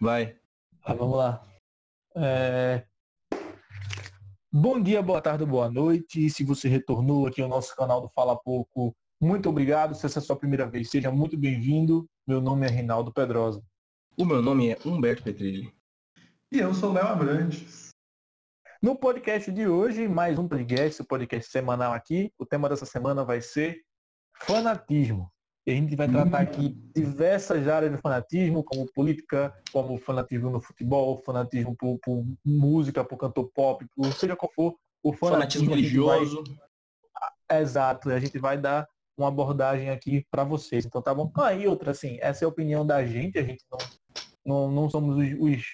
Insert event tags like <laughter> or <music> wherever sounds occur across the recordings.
Vai. Ah, vamos lá. É... Bom dia, boa tarde, boa noite. Se você retornou aqui ao nosso canal do Fala Pouco, muito obrigado. Se essa é a sua primeira vez, seja muito bem-vindo. Meu nome é Reinaldo Pedrosa. O meu nome é Humberto Petrilli. E eu sou Léo Abrantes. No podcast de hoje, mais um podcast, o podcast semanal aqui. O tema dessa semana vai ser fanatismo. E a gente vai tratar aqui diversas áreas do fanatismo, como política, como fanatismo no futebol, fanatismo por, por música, por cantor pop, por seja qual for, o fanatismo, fanatismo religioso. Vai... Exato, a gente vai dar uma abordagem aqui para vocês. Então tá bom? Ah, e outra, assim, essa é a opinião da gente, a gente não, não, não somos os, os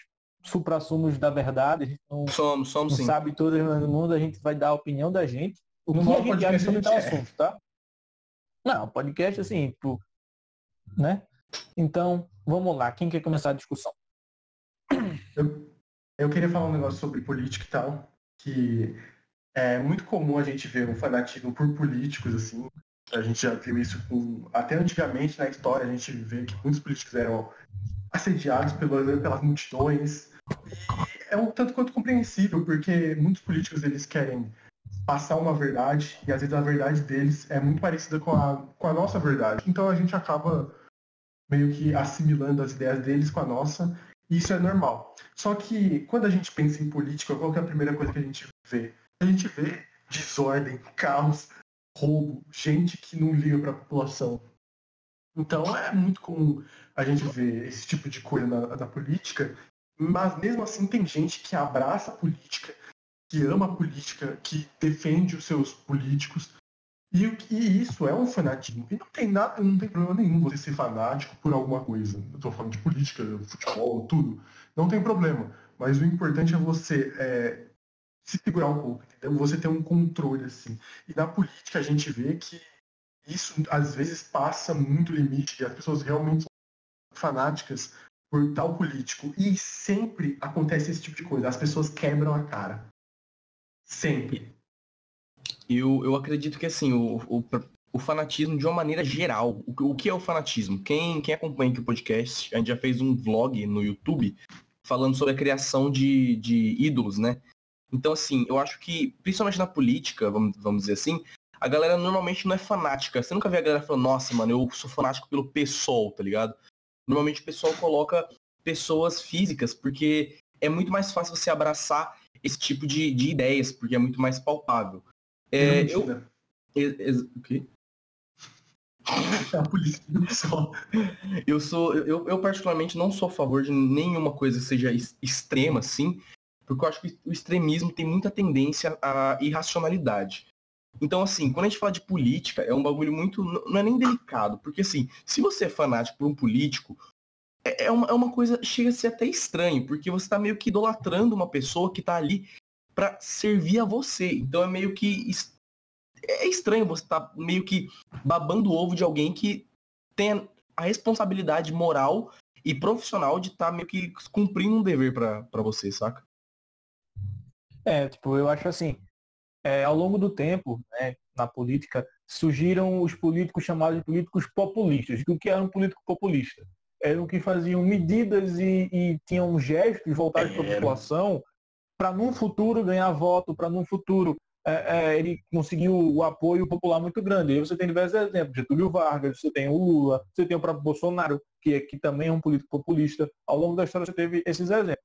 supra-sumos da verdade, a gente não, somos, somos, não sim. sabe tudo no mundo, a gente vai dar a opinião da gente, o que a gente acha sobre tal assunto, tá? Não, podcast assim, tipo, né? Então, vamos lá. Quem quer começar a discussão? Eu, eu queria falar um negócio sobre política e tal, que é muito comum a gente ver um fanatismo por políticos, assim. A gente já viu isso com. Até antigamente na história a gente vê que muitos políticos eram assediados pelas, pelas multidões. E é um tanto quanto compreensível, porque muitos políticos eles querem passar uma verdade e às vezes a verdade deles é muito parecida com a, com a nossa verdade. Então a gente acaba meio que assimilando as ideias deles com a nossa e isso é normal. Só que quando a gente pensa em política, qual é a primeira coisa que a gente vê? A gente vê desordem, caos, roubo, gente que não liga para a população. Então é muito comum a gente ver esse tipo de coisa na, na política, mas mesmo assim tem gente que abraça a política que ama a política, que defende os seus políticos. E, e, isso é um fanatismo. E não tem nada, não tem problema nenhum você ser fanático por alguma coisa. Eu estou falando de política, futebol, tudo. Não tem problema. Mas o importante é você é, se segurar um pouco, entendeu? Você ter um controle, assim. E na política a gente vê que isso às vezes passa muito limite e as pessoas realmente são fanáticas por tal político. E sempre acontece esse tipo de coisa. As pessoas quebram a cara. Sempre. Eu, eu acredito que assim, o, o, o fanatismo de uma maneira geral. O, o que é o fanatismo? Quem, quem acompanha aqui o podcast, a gente já fez um vlog no YouTube falando sobre a criação de, de ídolos, né? Então, assim, eu acho que, principalmente na política, vamos, vamos dizer assim, a galera normalmente não é fanática. Você nunca vê a galera falando, nossa, mano, eu sou fanático pelo PSOL, tá ligado? Normalmente o pessoal coloca pessoas físicas, porque é muito mais fácil você abraçar esse tipo de, de ideias, porque é muito mais palpável. É, eu, o quê? <laughs> É a polícia só. Eu sou, eu, eu particularmente não sou a favor de nenhuma coisa que seja extrema, assim, porque eu acho que o extremismo tem muita tendência à irracionalidade. Então, assim, quando a gente fala de política, é um bagulho muito. não é nem delicado, porque assim, se você é fanático por um político, é, é uma, é uma coisa, chega a ser até estranho, porque você está meio que idolatrando uma pessoa que está ali para servir a você. Então é meio que é estranho você tá meio que babando o ovo de alguém que tem a responsabilidade moral e profissional de estar tá meio que cumprindo um dever para você, saca? É, tipo, eu acho assim, é, ao longo do tempo, né, na política, surgiram os políticos chamados de políticos populistas. O que era um político populista? Eram que faziam medidas e, e tinham gestos voltados para a população para num futuro ganhar voto, para num futuro é, é, ele conseguiu o apoio popular muito grande. Aí você tem diversos exemplos, Getúlio Vargas, você tem o Lula, você tem o próprio Bolsonaro, que, que também é um político populista. Ao longo da história você teve esses exemplos.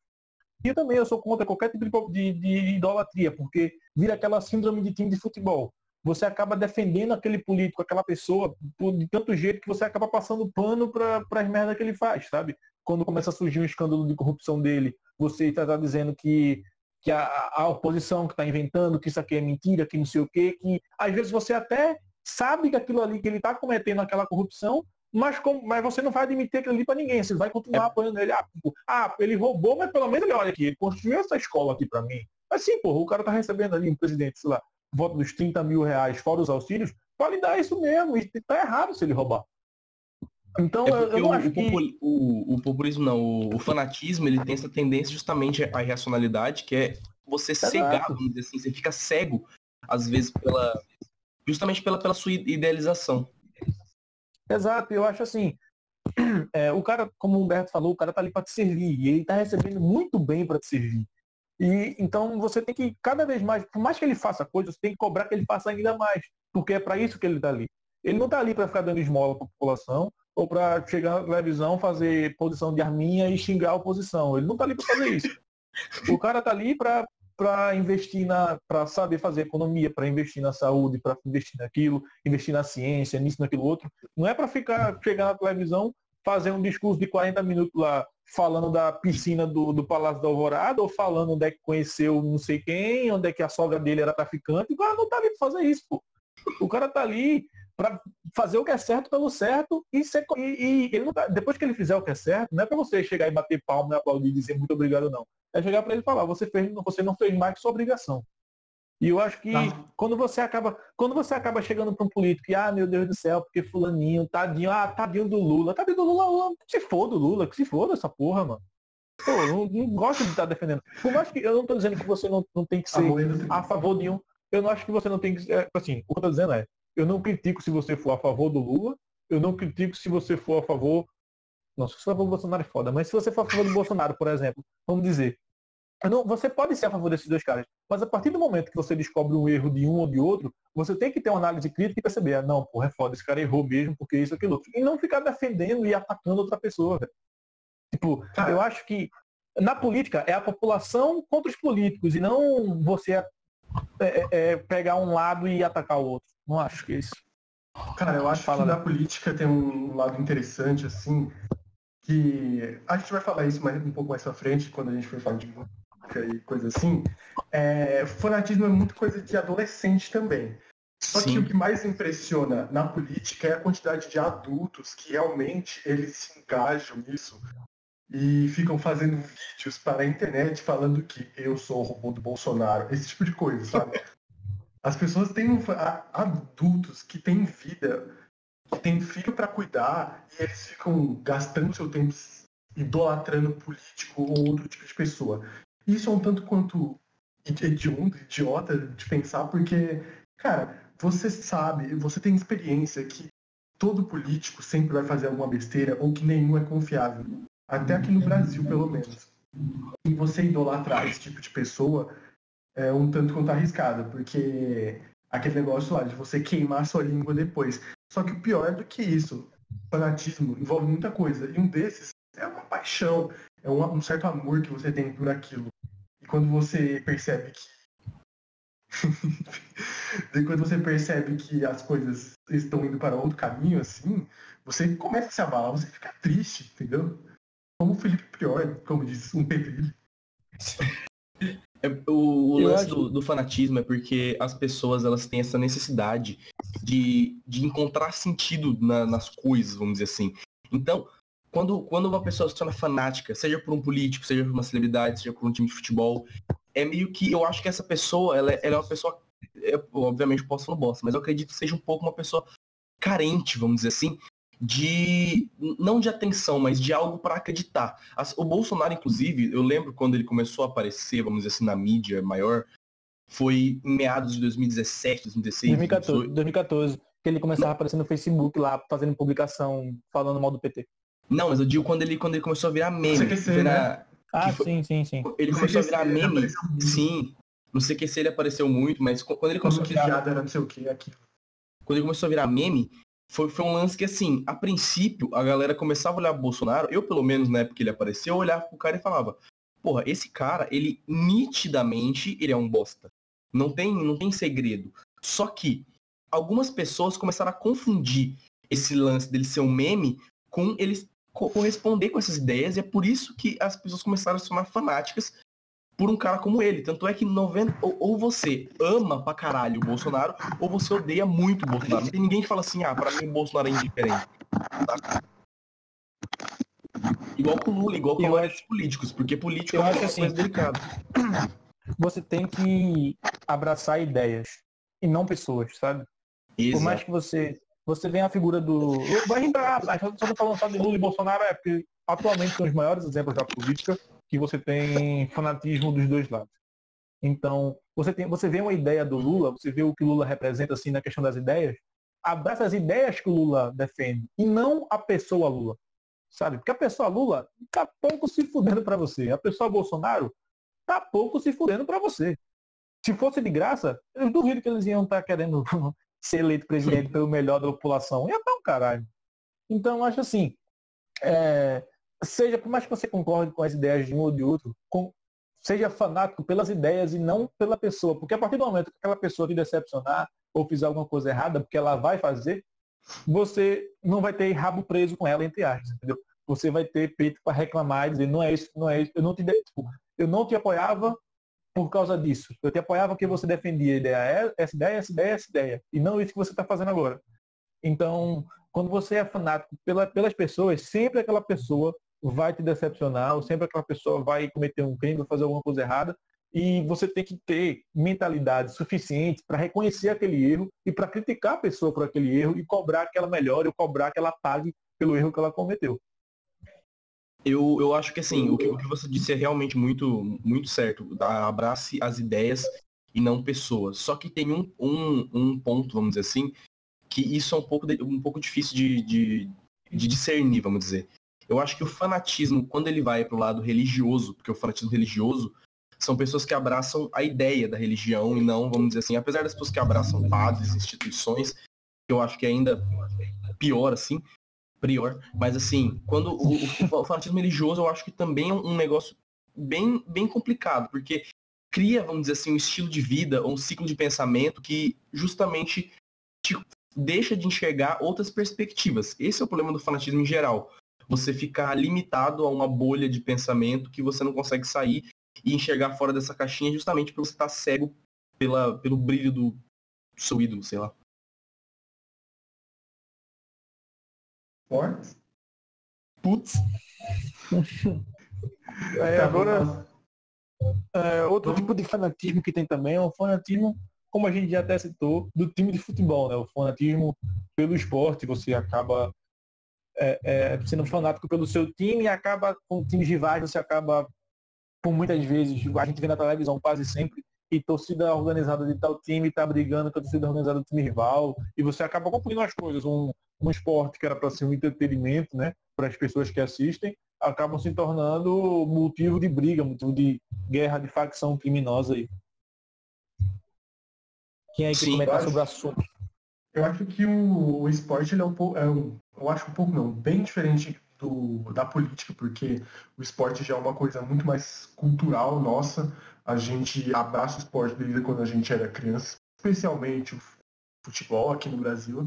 E também eu sou contra qualquer tipo de, de, de idolatria, porque vira aquela síndrome de time de futebol você acaba defendendo aquele político, aquela pessoa, de tanto jeito que você acaba passando pano para as merdas que ele faz, sabe? Quando começa a surgir um escândalo de corrupção dele, você está tá dizendo que, que a, a oposição que está inventando, que isso aqui é mentira, que não sei o quê, que às vezes você até sabe que aquilo ali que ele está cometendo aquela corrupção, mas, como, mas você não vai admitir aquilo ali para ninguém, você vai continuar é. apoiando ele. Ah, tipo, ah, ele roubou, mas pelo menos ele olha aqui, ele construiu essa escola aqui para mim. Mas sim, porra, o cara tá recebendo ali um presidente, sei lá, volta dos 30 mil reais fora os auxílios, validar isso mesmo. E tá errado se ele roubar. Então, é eu, eu o, que... o, o, populismo não, o, o, fanatismo, ele tem essa tendência justamente à irracionalidade, que é você Exato. cegar, vamos dizer assim, você fica cego, às vezes, pela justamente pela, pela sua idealização. Exato, eu acho assim, <clears throat> é, o cara, como o Humberto falou, o cara tá ali para te servir e ele tá recebendo muito bem para te servir. E então você tem que cada vez mais, por mais que ele faça coisas, você tem que cobrar que ele faça ainda mais, porque é para isso que ele tá ali. Ele não tá ali para ficar dando esmola para a população ou para chegar na televisão, fazer posição de arminha e xingar a oposição. Ele não tá ali para fazer isso. O cara tá ali para para investir na, para saber fazer economia, para investir na saúde, para investir naquilo, investir na ciência, nisso, naquilo outro. Não é para ficar, chegar na televisão, fazer um discurso de 40 minutos lá, falando da piscina do, do Palácio da Alvorada, ou falando onde é que conheceu não sei quem, onde é que a sogra dele era traficante. O cara não tá ali para fazer isso, pô. O cara tá ali para fazer o que é certo pelo certo e, ser, e, e tá, depois que ele fizer o que é certo, não é para você chegar e bater palma aplaudir e dizer muito obrigado, não é chegar para ele e falar, você, fez, você não fez mais que sua obrigação. E eu acho que tá. quando você acaba, quando você acaba chegando para um político e, ah, meu Deus do céu, porque fulaninho, tadinho, ah, tadinho do Lula, tadinho do Lula, se for do Lula, que se for dessa porra, mano. Pô, não, não gosto de estar tá defendendo. Por mais que eu não estou dizendo que você não, não tem que ser a favor de um. Eu não acho que você não tem que. É, assim, o que eu tô dizendo é, eu não critico se você for a favor do Lula, eu não critico se você for a favor nossa, se for a favor do Bolsonaro é foda, mas se você for a favor do Bolsonaro, por exemplo, vamos dizer, não, você pode ser a favor desses dois caras, mas a partir do momento que você descobre um erro de um ou de outro, você tem que ter uma análise crítica e perceber, ah, não, porra, é foda, esse cara errou mesmo, porque isso, aquilo outro. E não ficar defendendo e atacando outra pessoa, velho. Tipo, cara, eu acho que na política é a população contra os políticos e não você é, é, é pegar um lado e atacar o outro. Não acho que é isso. Cara, eu acho que na política tem um lado interessante, assim, que a gente vai falar isso mais, um pouco mais pra frente, quando a gente for falar de música e coisa assim. É, fanatismo é muito coisa de adolescente também. Só Sim. que o que mais impressiona na política é a quantidade de adultos que realmente eles se engajam nisso e ficam fazendo vídeos para a internet falando que eu sou o robô do Bolsonaro, esse tipo de coisa, sabe? <laughs> As pessoas têm um, adultos que têm vida que tem filho para cuidar e eles ficam gastando seu tempo idolatrando político ou outro tipo de pessoa. Isso é um tanto quanto hediondo, idiota de pensar, porque, cara, você sabe, você tem experiência que todo político sempre vai fazer alguma besteira ou que nenhum é confiável. Até aqui no Brasil, pelo menos. E você idolatrar esse tipo de pessoa é um tanto quanto arriscado, porque aquele negócio lá de você queimar sua língua depois. Só que o pior do que isso, fanatismo envolve muita coisa. E um desses é uma paixão, é um certo amor que você tem por aquilo. E quando você percebe que. <laughs> e quando você percebe que as coisas estão indo para outro caminho, assim, você começa a se abalar, você fica triste, entendeu? Como o Felipe Prior, como diz um Pedrilho. <laughs> É, o, o lance acho... do, do, fanatismo é porque as pessoas elas têm essa necessidade de, de encontrar sentido na, nas coisas, vamos dizer assim. Então, quando, quando uma pessoa se torna fanática, seja por um político, seja por uma celebridade, seja por um time de futebol, é meio que eu acho que essa pessoa, ela, é, ela é uma pessoa, eu, obviamente posso falar bosta, mas eu acredito que seja um pouco uma pessoa carente, vamos dizer assim, de não de atenção, mas de algo para acreditar. O Bolsonaro, inclusive, eu lembro quando ele começou a aparecer, vamos dizer assim, na mídia maior, foi em meados de 2017, 2016. 2014, 2018. 2014 que ele começava a aparecer no Facebook lá, fazendo publicação, falando mal do PT. Não, mas eu digo quando ele, quando ele começou a virar meme. CQC, virar, né? Ah, foi, sim, sim, sim. Ele começou a virar meme, sim. No CQC ele apareceu muito, mas quando ele começou a virar... Era não sei o que, aqui. Quando ele começou a virar meme, foi, foi um lance que, assim, a princípio, a galera começava a olhar o Bolsonaro, eu pelo menos na época que ele apareceu, eu olhava pro cara e falava, porra, esse cara, ele nitidamente, ele é um bosta. Não tem, não tem segredo. Só que algumas pessoas começaram a confundir esse lance dele ser um meme com ele corresponder com essas ideias, e é por isso que as pessoas começaram a se tornar fanáticas por um cara como ele. Tanto é que 90, ou, ou, você ama pra caralho o Bolsonaro, ou você odeia muito o Bolsonaro. Não tem ninguém que fala assim, ah, pra mim o Bolsonaro é indiferente. Tá? Igual com o Lula, igual com vários políticos, porque político eu é uma assim, delicado. Você tem que abraçar ideias e não pessoas, sabe? Exato. Por mais que você. Você vem a figura do. Vai lembrar, só tô falando só de Lula e Bolsonaro, é porque atualmente são os maiores exemplos da política que você tem fanatismo dos dois lados. Então, você, tem, você vê uma ideia do Lula, você vê o que Lula representa assim na questão das ideias, abraça as ideias que o Lula defende e não a pessoa Lula. Sabe? Porque a pessoa Lula tá pouco se fudendo para você. A pessoa Bolsonaro tá pouco se fudendo para você. Se fosse de graça, eu duvido que eles iam estar tá querendo ser eleito presidente pelo melhor da população. Ia estar um caralho. Então, acho assim, é, seja, por mais que você concorde com as ideias de um ou de outro, com, seja fanático pelas ideias e não pela pessoa. Porque a partir do momento que aquela pessoa te decepcionar ou fizer alguma coisa errada, porque ela vai fazer, você não vai ter rabo preso com ela, entre aspas, entendeu? Você vai ter peito para reclamar e dizer, não é isso, não é isso, eu não te, tipo, eu não te apoiava por causa disso. Eu te apoiava porque você defendia a ideia, essa ideia, essa ideia, essa ideia. E não isso que você está fazendo agora. Então, quando você é fanático pela, pelas pessoas, sempre aquela pessoa vai te decepcionar, ou sempre aquela pessoa vai cometer um crime, vai fazer alguma coisa errada, e você tem que ter mentalidade suficiente para reconhecer aquele erro e para criticar a pessoa por aquele erro e cobrar que ela melhore ou cobrar que ela pague pelo erro que ela cometeu. Eu, eu acho que assim, o que, o que você disse é realmente muito, muito certo. Abrace as ideias e não pessoas. Só que tem um, um, um ponto, vamos dizer assim, que isso é um pouco, de, um pouco difícil de, de, de discernir, vamos dizer. Eu acho que o fanatismo, quando ele vai para o lado religioso, porque o fanatismo religioso são pessoas que abraçam a ideia da religião e não, vamos dizer assim, apesar das pessoas que abraçam padres, instituições, que eu acho que é ainda pior, assim, prior, mas assim, quando o, o, <laughs> o fanatismo religioso eu acho que também é um negócio bem, bem complicado, porque cria, vamos dizer assim, um estilo de vida ou um ciclo de pensamento que justamente te deixa de enxergar outras perspectivas. Esse é o problema do fanatismo em geral você ficar limitado a uma bolha de pensamento que você não consegue sair e enxergar fora dessa caixinha justamente porque você está cego pela, pelo brilho do seu ídolo, sei lá. Forte? Putz. <laughs> é, agora, é, outro tipo de fanatismo que tem também é o fanatismo, como a gente já até citou, do time de futebol, né? O fanatismo pelo esporte, você acaba é, é, sendo fanático pelo seu time e acaba com times rivais, você acaba, por muitas vezes, a gente vê na televisão quase sempre, e torcida organizada de tal time está brigando com a torcida organizada do time rival, e você acaba confundindo as coisas. Um, um esporte que era para ser um entretenimento, né, para as pessoas que assistem, acabam se tornando motivo de briga, motivo de guerra, de facção criminosa aí. Quem aí que comentar sobre o assunto? Eu acho que o, o esporte ele é um pouco. É um, eu acho um pouco não, bem diferente do, da política, porque o esporte já é uma coisa muito mais cultural nossa. A gente abraça o esporte desde quando a gente era criança, especialmente o futebol aqui no Brasil.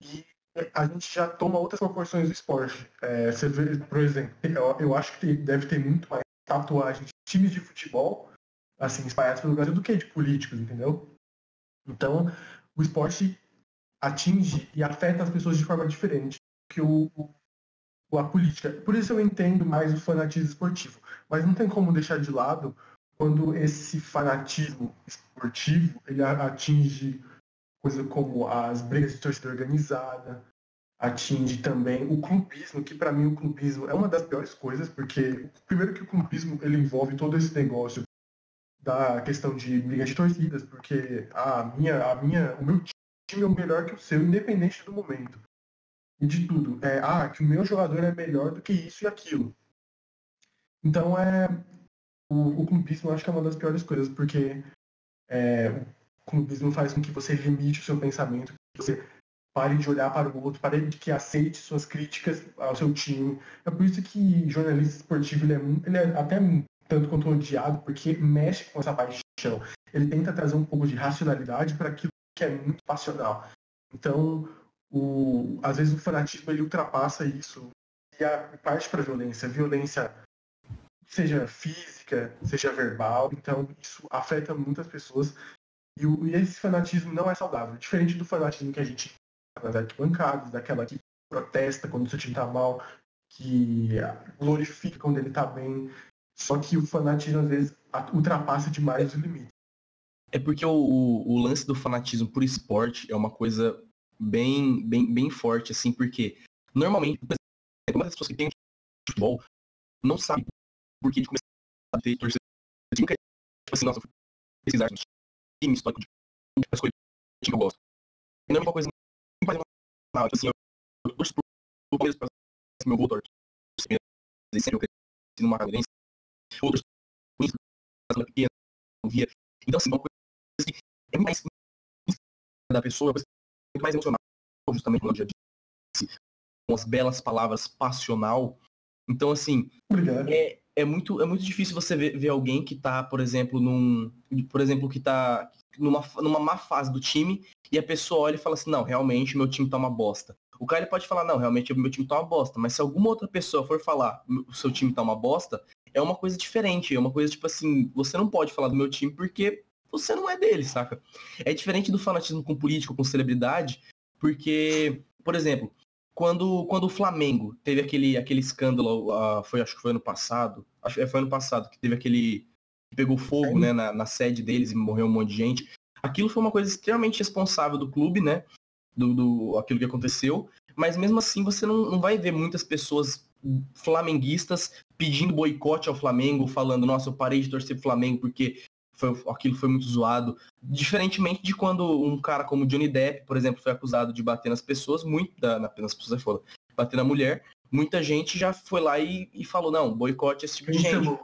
E a gente já toma outras proporções do esporte. É, você vê, por exemplo, eu, eu acho que deve ter muito mais tatuagens de times de futebol assim, espalhados pelo Brasil do que de políticos, entendeu? Então, o esporte atinge e afeta as pessoas de forma diferente que o, o, a política. Por isso eu entendo mais o fanatismo esportivo. Mas não tem como deixar de lado quando esse fanatismo esportivo ele atinge coisa como as brigas de torcida organizada, atinge também o clubismo, que para mim o clubismo é uma das piores coisas, porque primeiro que o clubismo ele envolve todo esse negócio da questão de briga de torcidas, porque a minha, a minha, o meu time é melhor que o seu, independente do momento. E de tudo. É, ah, que o meu jogador é melhor do que isso e aquilo. Então é. O, o clubismo eu acho que é uma das piores coisas, porque é, o clubismo faz com que você limite o seu pensamento, que você pare de olhar para o outro, pare de que aceite suas críticas ao seu time. É por isso que jornalista esportivo ele é, ele é até tanto quanto odiado, porque mexe com essa paixão. Ele tenta trazer um pouco de racionalidade para aquilo que é muito passional. Então, o, às vezes o fanatismo ele ultrapassa isso e a, parte para a violência. Violência seja física, seja verbal, então isso afeta muitas pessoas e, o, e esse fanatismo não é saudável. Diferente do fanatismo que a gente nas arquibancadas, daquela que protesta quando o seu time está mal, que glorifica quando ele está bem. Só que o fanatismo às vezes ultrapassa demais o limite. É porque o, o, o, lance do fanatismo por esporte é uma coisa bem, bem, bem forte, assim, porque normalmente, por as pessoas que têm futebol não sabem por que de começar a ter torcida. Nunca, tipo assim, nossa, pesquisar no time histórico de as coisas que eu gosto. Não é uma coisa Não, tipo assim, eu, torço pro Palmeiras pra meu gol torto. Sempre eu cresci numa cadeirência. Outros pequena, não via. Então, assim, uma coisa que é mais <laughs> da pessoa, é mais emocional, justamente como eu já disse, com as belas palavras passional. Então, assim, é, é, muito, é muito difícil você ver, ver alguém que tá, por exemplo, num. Por exemplo, que tá numa, numa má fase do time e a pessoa olha e fala assim, não, realmente meu time tá uma bosta. O cara pode falar, não, realmente meu time tá uma bosta, mas se alguma outra pessoa for falar o seu time tá uma bosta, é uma coisa diferente, é uma coisa tipo assim, você não pode falar do meu time porque você não é dele, saca? É diferente do fanatismo com político, com celebridade, porque, por exemplo, quando, quando o Flamengo teve aquele, aquele escândalo, uh, foi, acho que foi ano passado, acho que é, foi ano passado, que teve aquele. que pegou fogo né, na, na sede deles e morreu um monte de gente. Aquilo foi uma coisa extremamente responsável do clube, né? Do, do aquilo que aconteceu. Mas mesmo assim você não, não vai ver muitas pessoas flamenguistas pedindo boicote ao Flamengo, falando, nossa, eu parei de torcer pro Flamengo porque foi, aquilo foi muito zoado. Diferentemente de quando um cara como Johnny Depp, por exemplo, foi acusado de bater nas pessoas, muito da, nas pessoas é foda, bater na mulher, muita gente já foi lá e, e falou, não, boicote esse tipo de gente.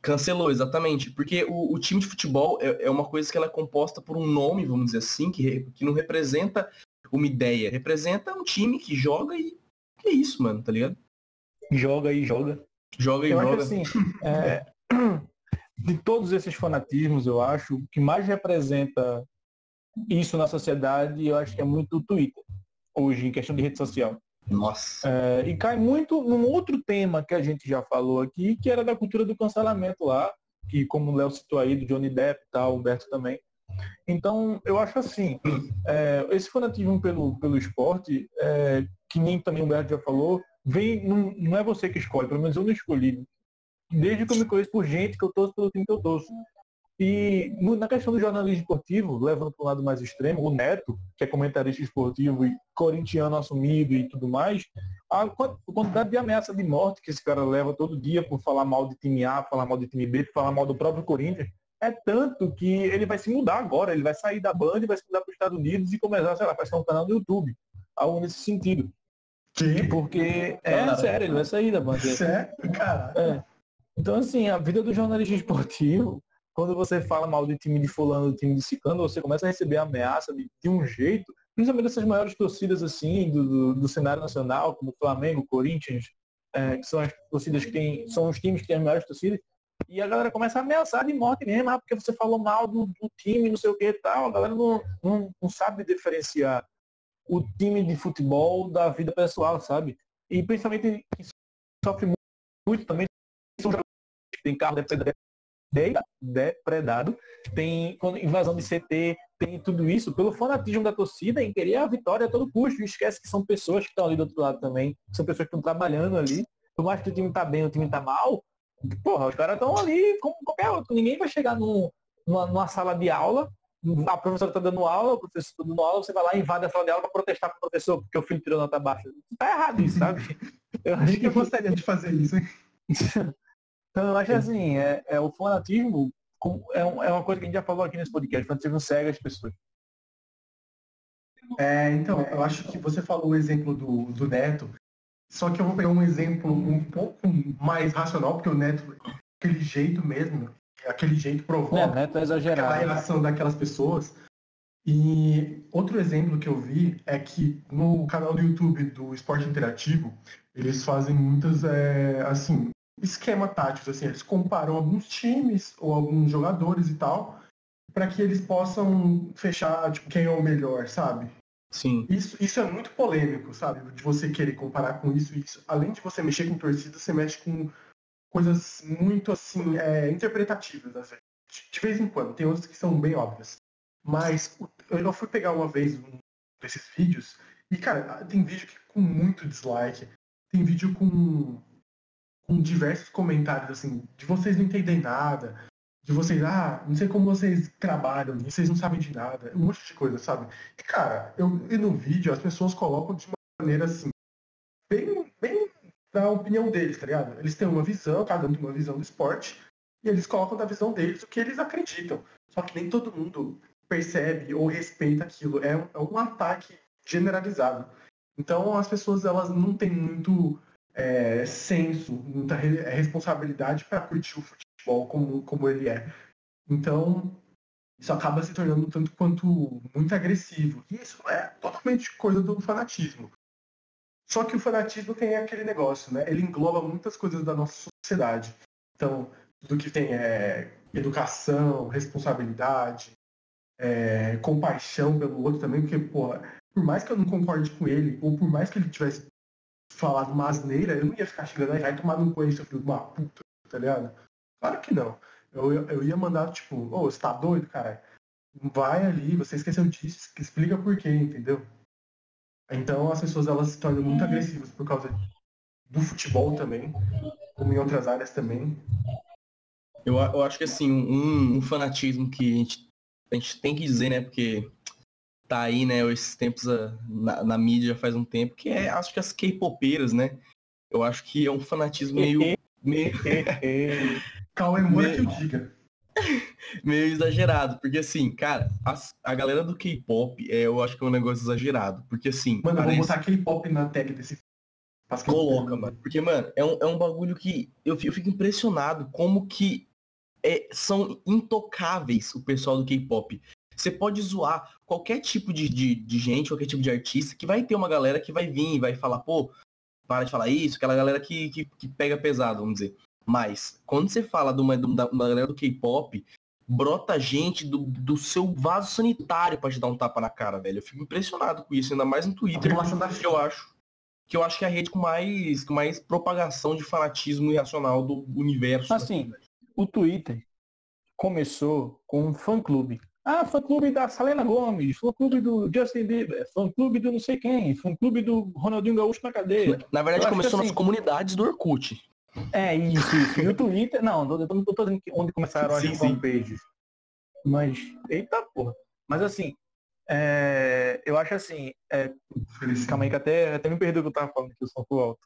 Cancelou, exatamente. Porque o, o time de futebol é, é, uma coisa que ela é composta por um nome, vamos dizer assim, que, que não representa uma ideia. Representa um time que joga e é isso, mano, tá ligado? Joga e joga. Joga e eu joga. Acho assim, <laughs> é, <clears throat> de todos esses fanatismos, eu acho, o que mais representa isso na sociedade, eu acho que é muito o Twitter, hoje, em questão de rede social. Nossa. É, e cai muito num outro tema que a gente já falou aqui, que era da cultura do cancelamento lá, que como o Léo citou aí, do Johnny Depp e tal, o Humberto também. Então, eu acho assim, é, esse fanatismo pelo, pelo esporte, é, que nem também o Humberto já falou, vem, não, não é você que escolhe, pelo menos eu não escolhi desde que eu me conheço por gente que eu torço pelo time que eu torço. E na questão do jornalismo esportivo, levando para um lado mais extremo, o Neto, que é comentarista esportivo e corintiano assumido e tudo mais, a quantidade de ameaça de morte que esse cara leva todo dia por falar mal de time A, falar mal de time B, falar mal do próprio Corinthians, é tanto que ele vai se mudar agora, ele vai sair da banda e vai se mudar para os Estados Unidos e começar, sei lá, fazer um canal no YouTube. Algo nesse sentido. Que? Porque, é sério, ele vai sair da banda. Sério? Cara. É. Então, assim, a vida do jornalista esportivo, <laughs> quando você fala mal do time de fulano, do time de ciclano, você começa a receber ameaça de, de um jeito, principalmente dessas maiores torcidas, assim, do, do, do cenário nacional, como Flamengo, Corinthians, é, que são as torcidas que tem, são os times que têm as maiores torcidas, e a galera começa a ameaçar de morte mesmo, ah, porque você falou mal do, do time, não sei o que e tal, a galera não, não, não sabe diferenciar o time de futebol da vida pessoal, sabe? E principalmente sofre muito também são tem carro depredado, tem invasão de CT, tem tudo isso pelo fanatismo da torcida em querer a vitória a todo custo. E esquece que são pessoas que estão ali do outro lado também, são pessoas que estão trabalhando ali. Por mais que o time tá bem, o time tá mal, porra, os caras estão ali como qualquer outro. Ninguém vai chegar num, numa, numa sala de aula a professora está dando aula, o professor está dando aula, você vai lá e invade a sala de aula para protestar com o professor porque o filho tirou nota baixa. Tá errado isso, sabe? <laughs> Eu acho que eu gostaria de fazer isso, hein? <laughs> Então, eu acho assim, é, é o fanatismo é, é uma coisa que a gente já falou aqui nesse podcast, o fanatismo cega as pessoas. É, então, eu acho que você falou o exemplo do, do Neto, só que eu vou pegar um exemplo um pouco mais racional, porque o Neto, aquele jeito mesmo, aquele jeito provoca é, Neto é exagerado. aquela reação daquelas pessoas. E outro exemplo que eu vi é que no canal do YouTube do Esporte Interativo, eles fazem muitas, é, assim, esquema táticos, assim, eles comparam alguns times ou alguns jogadores e tal, para que eles possam fechar tipo, quem é o melhor, sabe? Sim. Isso, isso é muito polêmico, sabe? De você querer comparar com isso e isso. Além de você mexer com torcida, você mexe com coisas muito assim, é, interpretativas, às vezes. De vez em quando, tem outras que são bem óbvias. Mas eu fui pegar uma vez um desses vídeos e, cara, tem vídeo que, com muito dislike, tem vídeo com com diversos comentários, assim, de vocês não entendem nada, de vocês, ah, não sei como vocês trabalham, vocês não sabem de nada, um monte de coisa, sabe? E, cara, eu e no vídeo as pessoas colocam de maneira assim, bem, bem da opinião deles, tá ligado? Eles têm uma visão, cada um tem uma visão do esporte, e eles colocam da visão deles o que eles acreditam. Só que nem todo mundo percebe ou respeita aquilo. É, é um ataque generalizado. Então as pessoas elas não têm muito é, senso, muita é, responsabilidade para curtir o futebol como, como ele é. Então isso acaba se tornando tanto quanto muito agressivo. E isso é totalmente coisa do fanatismo. Só que o fanatismo tem aquele negócio, né? Ele engloba muitas coisas da nossa sociedade. Então, tudo que tem é educação, responsabilidade, é, compaixão pelo outro também, porque, porra, por mais que eu não concorde com ele, ou por mais que ele tivesse falado uma asneira, eu não ia ficar chegando aí, vai tomar um coelho, filho de uma puta, tá ligado? Claro que não. Eu, eu ia mandar, tipo, ô, oh, você tá doido, cara? Vai ali, você esqueceu disso, explica por quê, entendeu? Então as pessoas elas se tornam muito agressivas por causa do futebol também, como em outras áreas também. Eu, eu acho que assim, um, um fanatismo que a gente, a gente tem que dizer, né, porque tá aí, né, esses tempos ah, na, na, mídia faz um tempo, que é, acho que as K-popeiras, né? Eu acho que é um fanatismo meio... meio... <laughs> Cauê Moura que eu diga. meio exagerado, porque assim, cara, a, a galera do K-pop, é, eu acho que é um negócio exagerado, porque assim... Mano, parece... eu vou botar K-pop na tag desse... Coloca, mano, porque, mano, é um, é um bagulho que eu, eu fico impressionado como que é, são intocáveis o pessoal do K-pop. Você pode zoar qualquer tipo de, de, de, gente, qualquer tipo de artista, que vai ter uma galera que vai vir e vai falar, pô, para de falar isso, aquela galera que, que, que pega pesado, vamos dizer. Mas, quando você fala de uma, de uma galera do K-pop, brota gente do, do seu vaso sanitário para te dar um tapa na cara, velho. Eu fico impressionado com isso, ainda mais no Twitter, que eu acho que eu acho que é a rede com mais, com mais propagação de fanatismo irracional do universo. Assim, o Twitter começou com um fã-clube. Ah, fã-clube da Selena Gomes, fã-clube do Justin Bieber, fã-clube do não sei quem, fã-clube do Ronaldinho Gaúcho na cadeia. Na verdade, começou assim, nas comunidades do Orkut. É, isso, isso. E o Twitter, não, eu não tô dizendo onde começaram as fanpages. Mas, eita porra. Mas assim, é, eu acho assim, é, calma aí que até, até me perdeu o que eu tava falando que eu sou alto.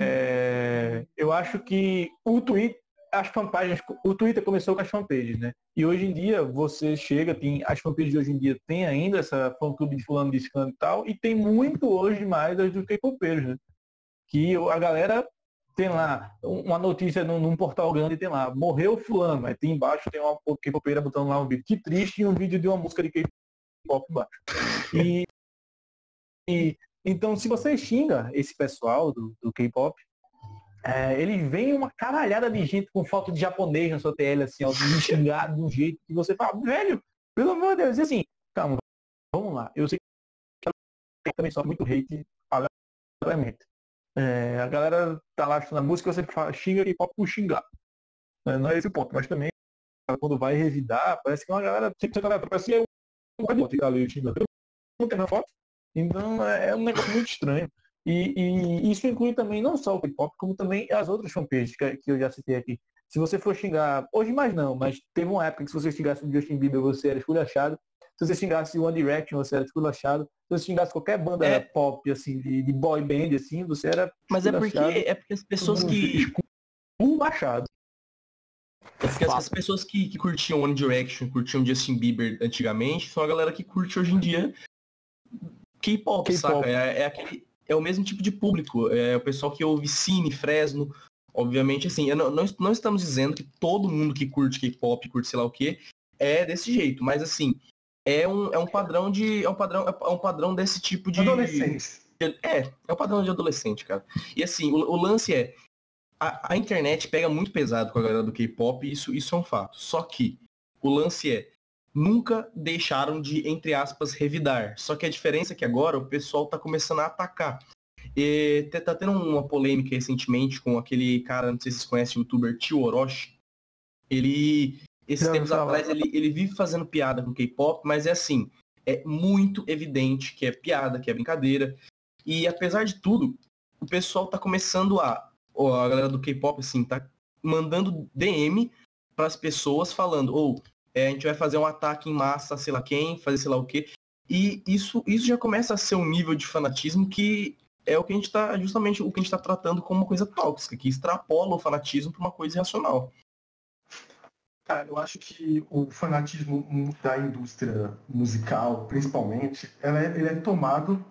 É, eu acho que o Twitter, as fanpagens, o Twitter começou com as fanpages, né? E hoje em dia você chega, tem as fanpages de hoje em dia tem ainda essa fã clube de fulano de ciclano e tal, e tem muito hoje mais as dos K-popeiros, né? Que a galera tem lá uma notícia num, num, portal grande tem lá, morreu fulano, aí tem embaixo tem uma K-popeira botando lá um vídeo, que triste, e um vídeo de uma música de K-pop embaixo. E, e então se você xinga esse pessoal do, do K-pop, é, ele vem uma caralhada de gente com foto de japonês na sua TL, assim, ó, me xingar de um jeito que você fala, velho, pelo amor de Deus, e assim, calma, vamos lá. Eu sei que também só muito hate aleatoriamente. É, a galera tá lá na música, você fala, xinga e pop por xingar. É, não é esse o ponto, mas também quando vai revidar, parece que uma galera, sempre a galera parece que é um bot ali xingando. Não tem na foto. Então é, é um negócio muito estranho. E, e, isso inclui também não só o K-pop, como também as outras fanpages que, que eu já citei aqui. Se você for xingar, hoje mais não, mas teve uma época que se você xingasse o Justin Bieber, você era esculachado. Se você xingasse One Direction, você era esculachado. Se você xingasse qualquer banda é. pop, assim, de, de, boy band, assim, você era Mas é porque, é porque as pessoas que... Esculachado. É porque as, pessoas que, que curtiam One Direction, curtiam Justin Bieber antigamente, são a galera que curte hoje em dia K-pop, saca? É, é, aquele, é o mesmo tipo de público. É o pessoal que ouve Cine, Fresno. Obviamente, assim, não, não, não estamos dizendo que todo mundo que curte K-pop, curte sei lá o que, é desse jeito. Mas assim, é um, é um padrão de. É um padrão, é um padrão desse tipo de. Adolescência. É, é um padrão de adolescente, cara. E assim, o, o lance é. A, a, internet pega muito pesado com a galera do K-pop, isso, isso é um fato. Só que o lance é nunca deixaram de, entre aspas, revidar. Só que a diferença é que agora o pessoal está começando a atacar. E tá tendo uma polêmica recentemente com aquele cara, não sei se vocês conhecem, o youtuber Tio Orochi. Ele, esses não, tempos não, atrás, ele, ele vive fazendo piada com K-pop, mas é assim, é muito evidente que é piada, que é brincadeira. E apesar de tudo, o pessoal tá começando a, a galera do K-pop, assim, tá mandando DM para as pessoas falando, ou oh, é, a gente vai fazer um ataque em massa, sei lá quem, fazer sei lá o quê. E isso, isso já começa a ser um nível de fanatismo que é o que a gente está, justamente o que a gente está tratando como uma coisa tóxica, que extrapola o fanatismo para uma coisa irracional. Cara, eu acho que o fanatismo da indústria musical, principalmente, ela é, ele é tomado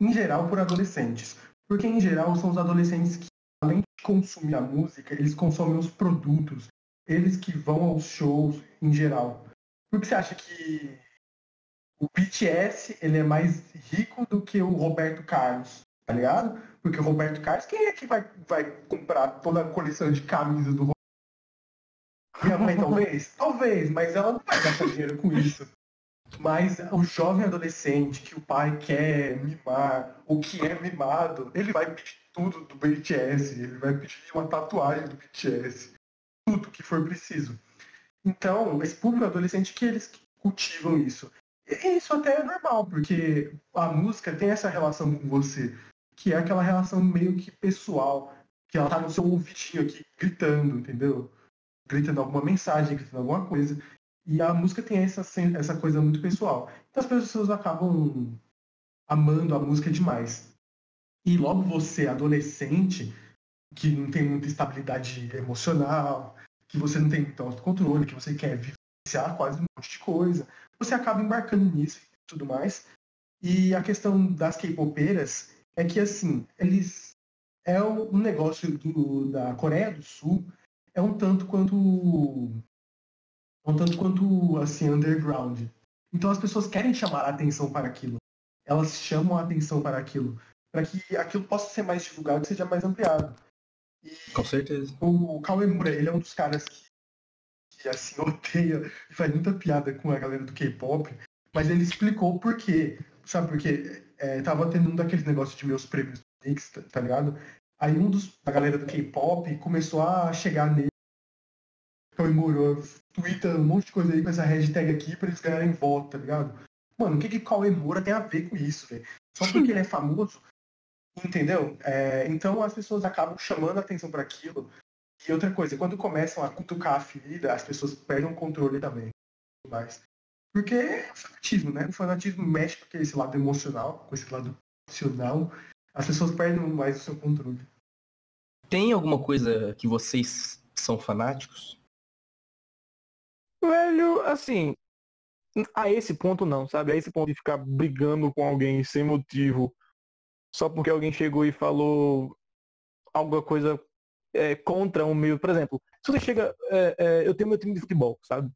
em geral, por adolescentes. Porque, em geral, são os adolescentes que, além de consumir a música, eles consomem os produtos, eles que vão aos shows em geral. Por que você acha que o BTS ele é mais rico do que o Roberto Carlos? Tá ligado? Porque o Roberto Carlos, quem é que vai, vai comprar toda a coleção de camisas do Roberto? Minha mãe, talvez? <laughs> Talvez, mas ela não vai gastar dinheiro com isso. Mas o jovem adolescente que o pai quer mimar, ou que é mimado, ele vai pedir tudo do BTS, ele vai pedir uma tatuagem do BTS, tudo que for preciso. Então, esse público adolescente que eles cultivam isso. E isso até é normal, porque a música tem essa relação com você, que é aquela relação meio que pessoal, que ela tá no seu ouvidinho aqui, gritando, entendeu? Gritando alguma mensagem, gritando alguma coisa. E a música tem essa, essa coisa muito pessoal. Então as pessoas acabam amando a música demais. E logo você, adolescente, que não tem muita estabilidade emocional, que você não tem muito autocontrole, que você quer vivenciar quase um monte de coisa, você acaba embarcando nisso e tudo mais. E a questão das K-popeiras é que, assim, eles... É um negócio do, da Coreia do Sul, é um tanto quanto um tanto quanto assim underground. Então as pessoas querem chamar a atenção para aquilo. Elas chamam a atenção para aquilo, para que aquilo possa ser mais divulgado e seja mais ampliado. E Com certeza. O Kawemura, ele é um dos caras que, que assim <laughs> odeia e faz muita piada com a galera do K-pop, mas ele explicou por quê. Sabe por quê? É, tava tendo um daqueles negócios de meus prêmios Knicks, tá, tá ligado? Aí um dos da galera do K-pop começou a chegar nele Kawemura, twitta um monte de coisa aí com essa hashtag aqui pra eles ganharem voto, tá ligado? Mano, o que que Kawemura tem a ver com isso, velho? Só porque ele é famoso, entendeu? É, então as pessoas acabam chamando a atenção para aquilo. E outra coisa, quando começam a cutucar a ferida, as pessoas perdem o controle também. Mais. Porque é o fanatismo, né? O fanatismo mexe com esse lado emocional, com esse lado emocional. As pessoas perdem mais o seu controle. Tem alguma coisa que vocês são fanáticos? Velho, assim, a esse ponto não, sabe? A esse ponto de ficar brigando com alguém sem motivo, só porque alguém chegou e falou alguma coisa é, contra o meu. Por exemplo, se você chega. É, é, eu tenho meu time de futebol, sabe?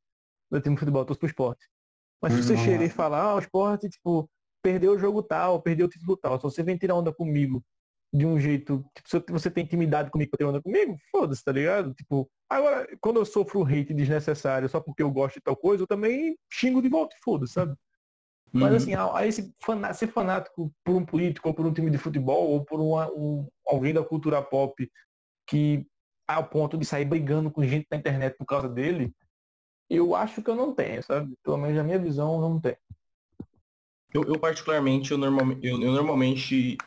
Meu time de futebol, eu tô pro esporte. Mas se você uhum. chega e falar, ah, o esporte, tipo, perdeu o jogo tal, perdeu o título tal, se você vem tirar onda comigo de um jeito. Tipo, se você tem intimidade comigo pra ter onda comigo, foda-se, tá ligado? Tipo, agora, quando eu sofro hate desnecessário só porque eu gosto de tal coisa, eu também xingo de volta, foda-se, sabe? Uhum. Mas assim, a, a esse ser fanático por um político, ou por um time de futebol, ou por uma, um, alguém da cultura pop que ao ponto de sair brigando com gente na internet por causa dele, eu acho que eu não tenho, sabe? Pelo menos na minha visão, eu não tenho. Eu, eu particularmente, eu, normal, eu, eu normalmente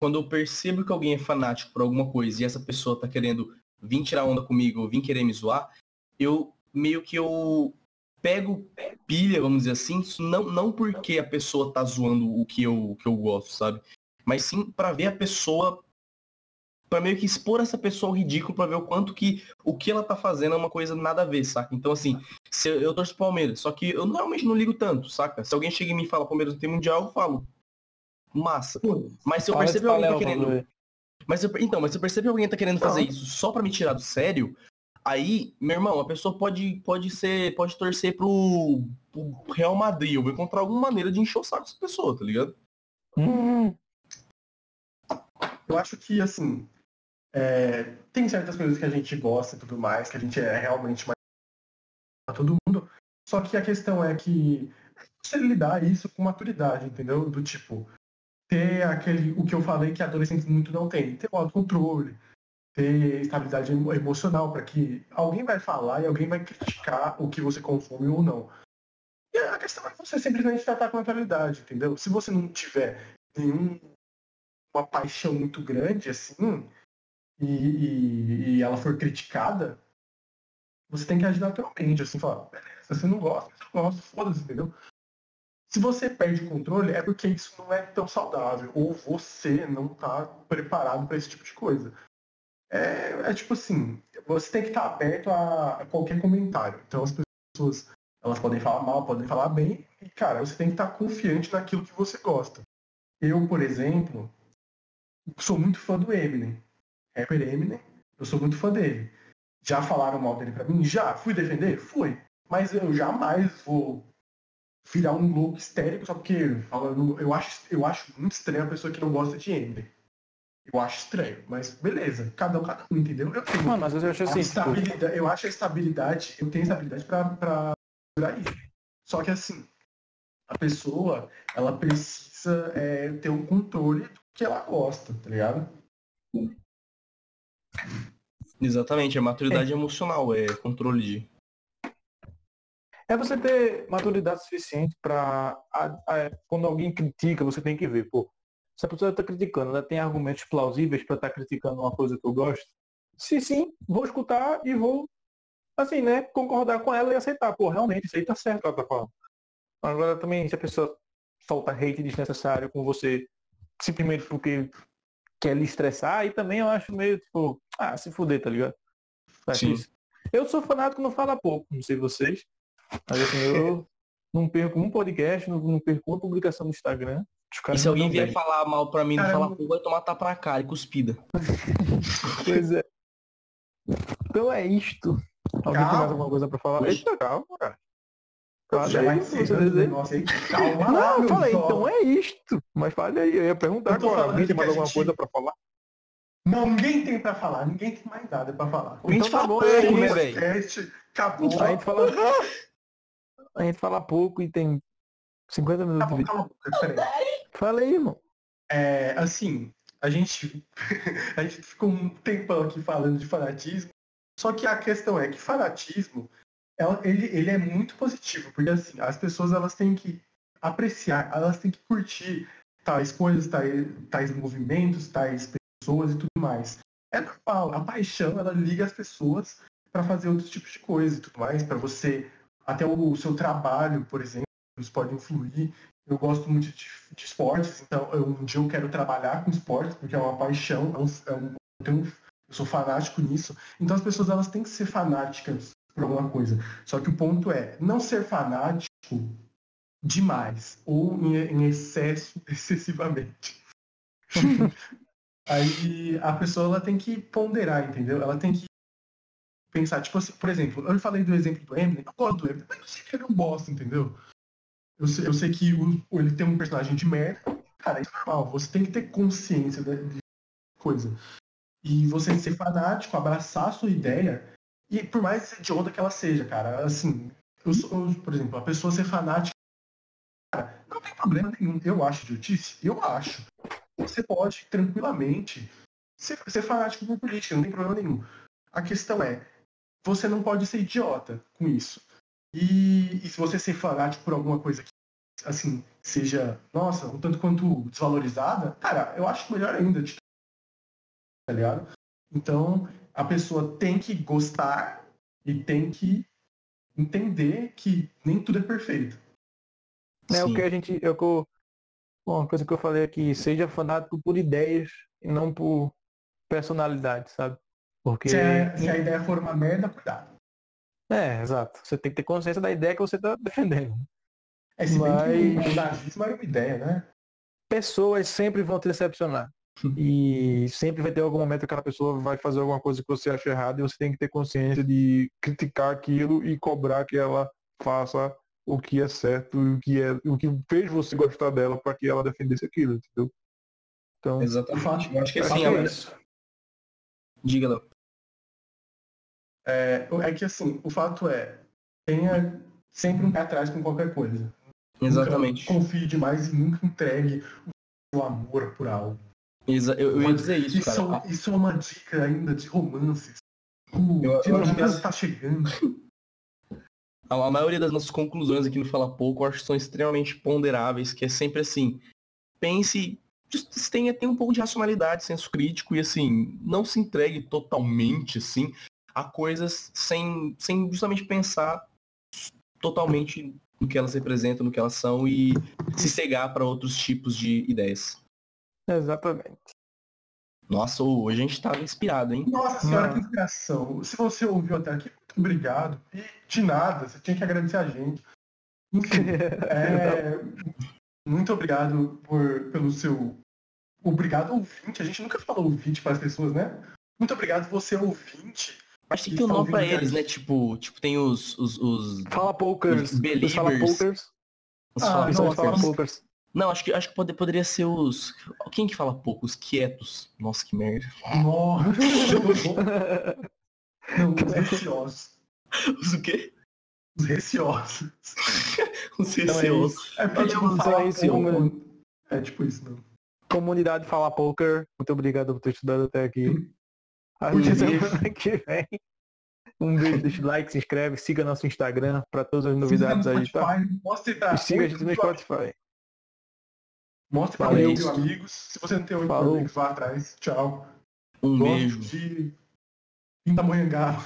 quando eu percebo que alguém é fanático por alguma coisa e essa pessoa tá querendo vir tirar onda comigo ou vir querer me zoar, eu meio que eu pego pilha, vamos dizer assim, não, não porque a pessoa tá zoando o que eu, que eu gosto, sabe? Mas sim para ver a pessoa para meio que expor essa pessoa ao ridículo para ver o quanto que o que ela tá fazendo é uma coisa nada a ver, saca? Então assim, se eu, eu torço Palmeiras, só que eu normalmente não ligo tanto, saca? Se alguém chega em mim e fala Palmeiras não tem mundial, eu falo, massa. Mas se eu perceber alguém tá querendo. Mas eu... Então, mas se eu perceber alguém tá querendo fazer isso só para me tirar do sério, aí, meu irmão, a pessoa pode, pode ser. pode torcer pro, pro Real Madrid. Eu vou encontrar alguma maneira de encher o saco dessa pessoa, tá ligado? Eu acho que assim. É, tem certas coisas que a gente gosta e tudo mais, que a gente é realmente mais pra todo mundo. Só que a questão é que você lidar isso com maturidade, entendeu? Do tipo, ter aquele, o que eu falei que adolescentes muito não tem, ter o autocontrole, ter estabilidade emocional para que alguém vai falar e alguém vai criticar o que você consome ou não. E a questão é você simplesmente tratar com naturalidade, entendeu? Se você não tiver nenhuma paixão muito grande assim e, e, e, ela for criticada, você tem que agir naturalmente, assim, falar, se você não gosta, não gosta, foda-se, entendeu? Se você perde o controle, é porque isso não é tão saudável, ou você não está preparado para esse tipo de coisa. É, é, tipo assim, você tem que estar aberto a, qualquer comentário. Então as pessoas elas podem falar mal, podem falar bem, e cara, você tem que estar confiante naquilo que você gosta. Eu, por exemplo, sou muito fã do Eminem. Rapper Eminem, eu sou muito fã dele. Já falaram mal dele pra mim? Já. Fui defender? Fui. Mas eu jamais vou virar um louco histérico só porque falando, eu acho, eu acho muito estranho a pessoa que não gosta de Eminem. Eu acho estranho, mas beleza, cada um, cada um, entendeu? Eu tenho Mano, mas eu acho assim, tipo... eu acho a estabilidade, eu tenho estabilidade pra, pra segurar isso. Só que assim, a pessoa, ela precisa é, ter um controle do que ela gosta, tá ligado? Exatamente, é maturidade é. emocional, é controle de. É você ter maturidade suficiente para quando alguém critica, você tem que ver, pô, se a pessoa está criticando, ela tem argumentos plausíveis para estar tá criticando uma coisa que eu gosto? Se sim, vou escutar e vou, assim, né, concordar com ela e aceitar. Pô, realmente, isso aí tá certo ela tá falando. Agora também, se a pessoa solta hate desnecessário com você, simplesmente porque quer lhe estressar, aí também eu acho meio, tipo, ah, se fuder, tá ligado? Sim. Eu sou fanático não fala pouco, não sei vocês. Mas assim, eu <laughs> não perco um podcast, não, não perco uma publicação no Instagram. E se alguém vier bem. falar mal pra mim, não falar pouco, vai tomar tapa na cara e cuspida. <laughs> pois é. Então é isto. Alguém calma. tem mais alguma coisa pra falar? Eita, calma, cara. Fala aí, você aí. <laughs> Calma não, eu falei, então é isto. Mas fale aí, eu ia perguntar agora. Alguém tem mais alguma gente... coisa pra falar? Não, ninguém tem pra falar, ninguém tem mais nada pra falar. Então, então tá bom, é, né, velho? Acabou. A gente fala. <laughs> A gente fala pouco e tem 50 minutos. Cala, cala, cala, Fala aí, irmão. É, assim, a gente, <laughs> a gente ficou um tempão aqui falando de fanatismo, só que a questão é que fanatismo, ele, ele é muito positivo, porque assim, as pessoas elas têm que apreciar, elas têm que curtir tais coisas, tais, tais movimentos, tais pessoas e tudo mais. É normal, a paixão ela liga as pessoas para fazer outros tipos de coisa e tudo mais, para você, até o, seu trabalho, por exemplo, pode influir eu gosto muito de, de esportes, então eu, um dia eu quero trabalhar com esportes, porque é uma paixão, é um, é um, eu, tenho, eu sou fanático nisso. Então as pessoas elas têm que ser fanáticas por alguma coisa. Só que o ponto é não ser fanático demais ou em, em excesso, <laughs> excessivamente. <laughs> Aí a pessoa ela tem que ponderar, entendeu? Ela tem que pensar, tipo assim, por exemplo, eu falei do exemplo do Eminem, eu gosto do Eminem, mas não sei que ele é um bosta, entendeu? Eu sei, eu sei que o, ele tem um personagem de merda. Cara, é normal. Você tem que ter consciência de, de coisa. E você ser fanático, abraçar a sua ideia. E por mais idiota que ela seja, cara, assim, eu eu, por exemplo, a pessoa ser fanática, cara, não tem problema nenhum. Eu acho idiotice? Eu acho. Você pode tranquilamente ser, ser fanático por política, não tem problema nenhum. A questão é, você não pode ser idiota com isso. E, e, se você ser fanático por alguma coisa que, assim, seja, nossa, um tanto quanto desvalorizada, cara, eu acho melhor ainda, de... tá ligado? Então, a pessoa tem que gostar e tem que entender que nem tudo é perfeito. É Sim. o que a gente. É o uma coisa que eu falei aqui, seja fanático por ideias e não por personalidade, sabe? Porque. Se a, se a ideia for uma merda, cuidado. É, exato. Você tem que ter consciência da ideia que você está defendendo. É, se Mas... bem que o nazismo era uma ideia, né? Pessoas sempre vão te decepcionar. <laughs> e sempre vai ter algum momento que aquela pessoa vai fazer alguma coisa que você acha errado e você tem que ter consciência de criticar aquilo e cobrar que ela faça o que é certo e o que é o que fez você gostar dela para que ela defendesse aquilo, entendeu? Então, Exatamente. Eu acho que assim, é isso. Diga, Léo. É, é que assim, o fato é, tenha sempre um pé atrás com qualquer coisa. Exatamente. Nunca confie demais e nunca entregue o amor por algo. Exa eu, eu ia dizer isso, isso cara. É, isso é uma dica ainda de romances. Uh, eu, que está chegando. <laughs> A, a maioria das nossas conclusões aqui no Fala Pouco eu acho que são extremamente ponderáveis, que é sempre assim, pense tenha, tenha um pouco de racionalidade, senso crítico e assim, não se entregue totalmente assim a coisas sem, sem justamente pensar totalmente no que elas representam, no que elas são e se cegar para outros tipos de ideias. Exatamente. Nossa, hoje a gente estava inspirado, hein? Nossa senhora, que inspiração. Se você ouviu até aqui, muito obrigado. E de nada, você tinha que agradecer a gente. Enfim, <laughs> é... Muito obrigado por, pelo seu. Obrigado, ouvinte. A gente nunca falou ouvinte para as pessoas, né? Muito obrigado, você ouvinte. Acho que tem um nome pra eles, né? Tipo, tipo tem os. os, os... Fala pokers. Os believers. Fala pokers. Os ah, fala, não, fala pokers. Não, acho que, acho que pode, poderia ser os. Quem que fala pouco? Os quietos. Nossa, que merda. Nossa. não, os receosos. Os o quê? Os receosos. os receosos. Então é, é porque, tipo, falar pouco... É tipo isso, não. Comunidade Fala Poker, muito obrigado por ter estudado até aqui. <laughs> Até <laughs> semana que vem. Um beijo, deixa o like, se inscreve, siga nosso Instagram para todas as novidades aí, tá? Pra e siga a gente no Spotify. Mostre para meus amigos. Se você não tem oito amigos lá atrás, tchau. Um Gosto beijo. de Pindamonhangaba.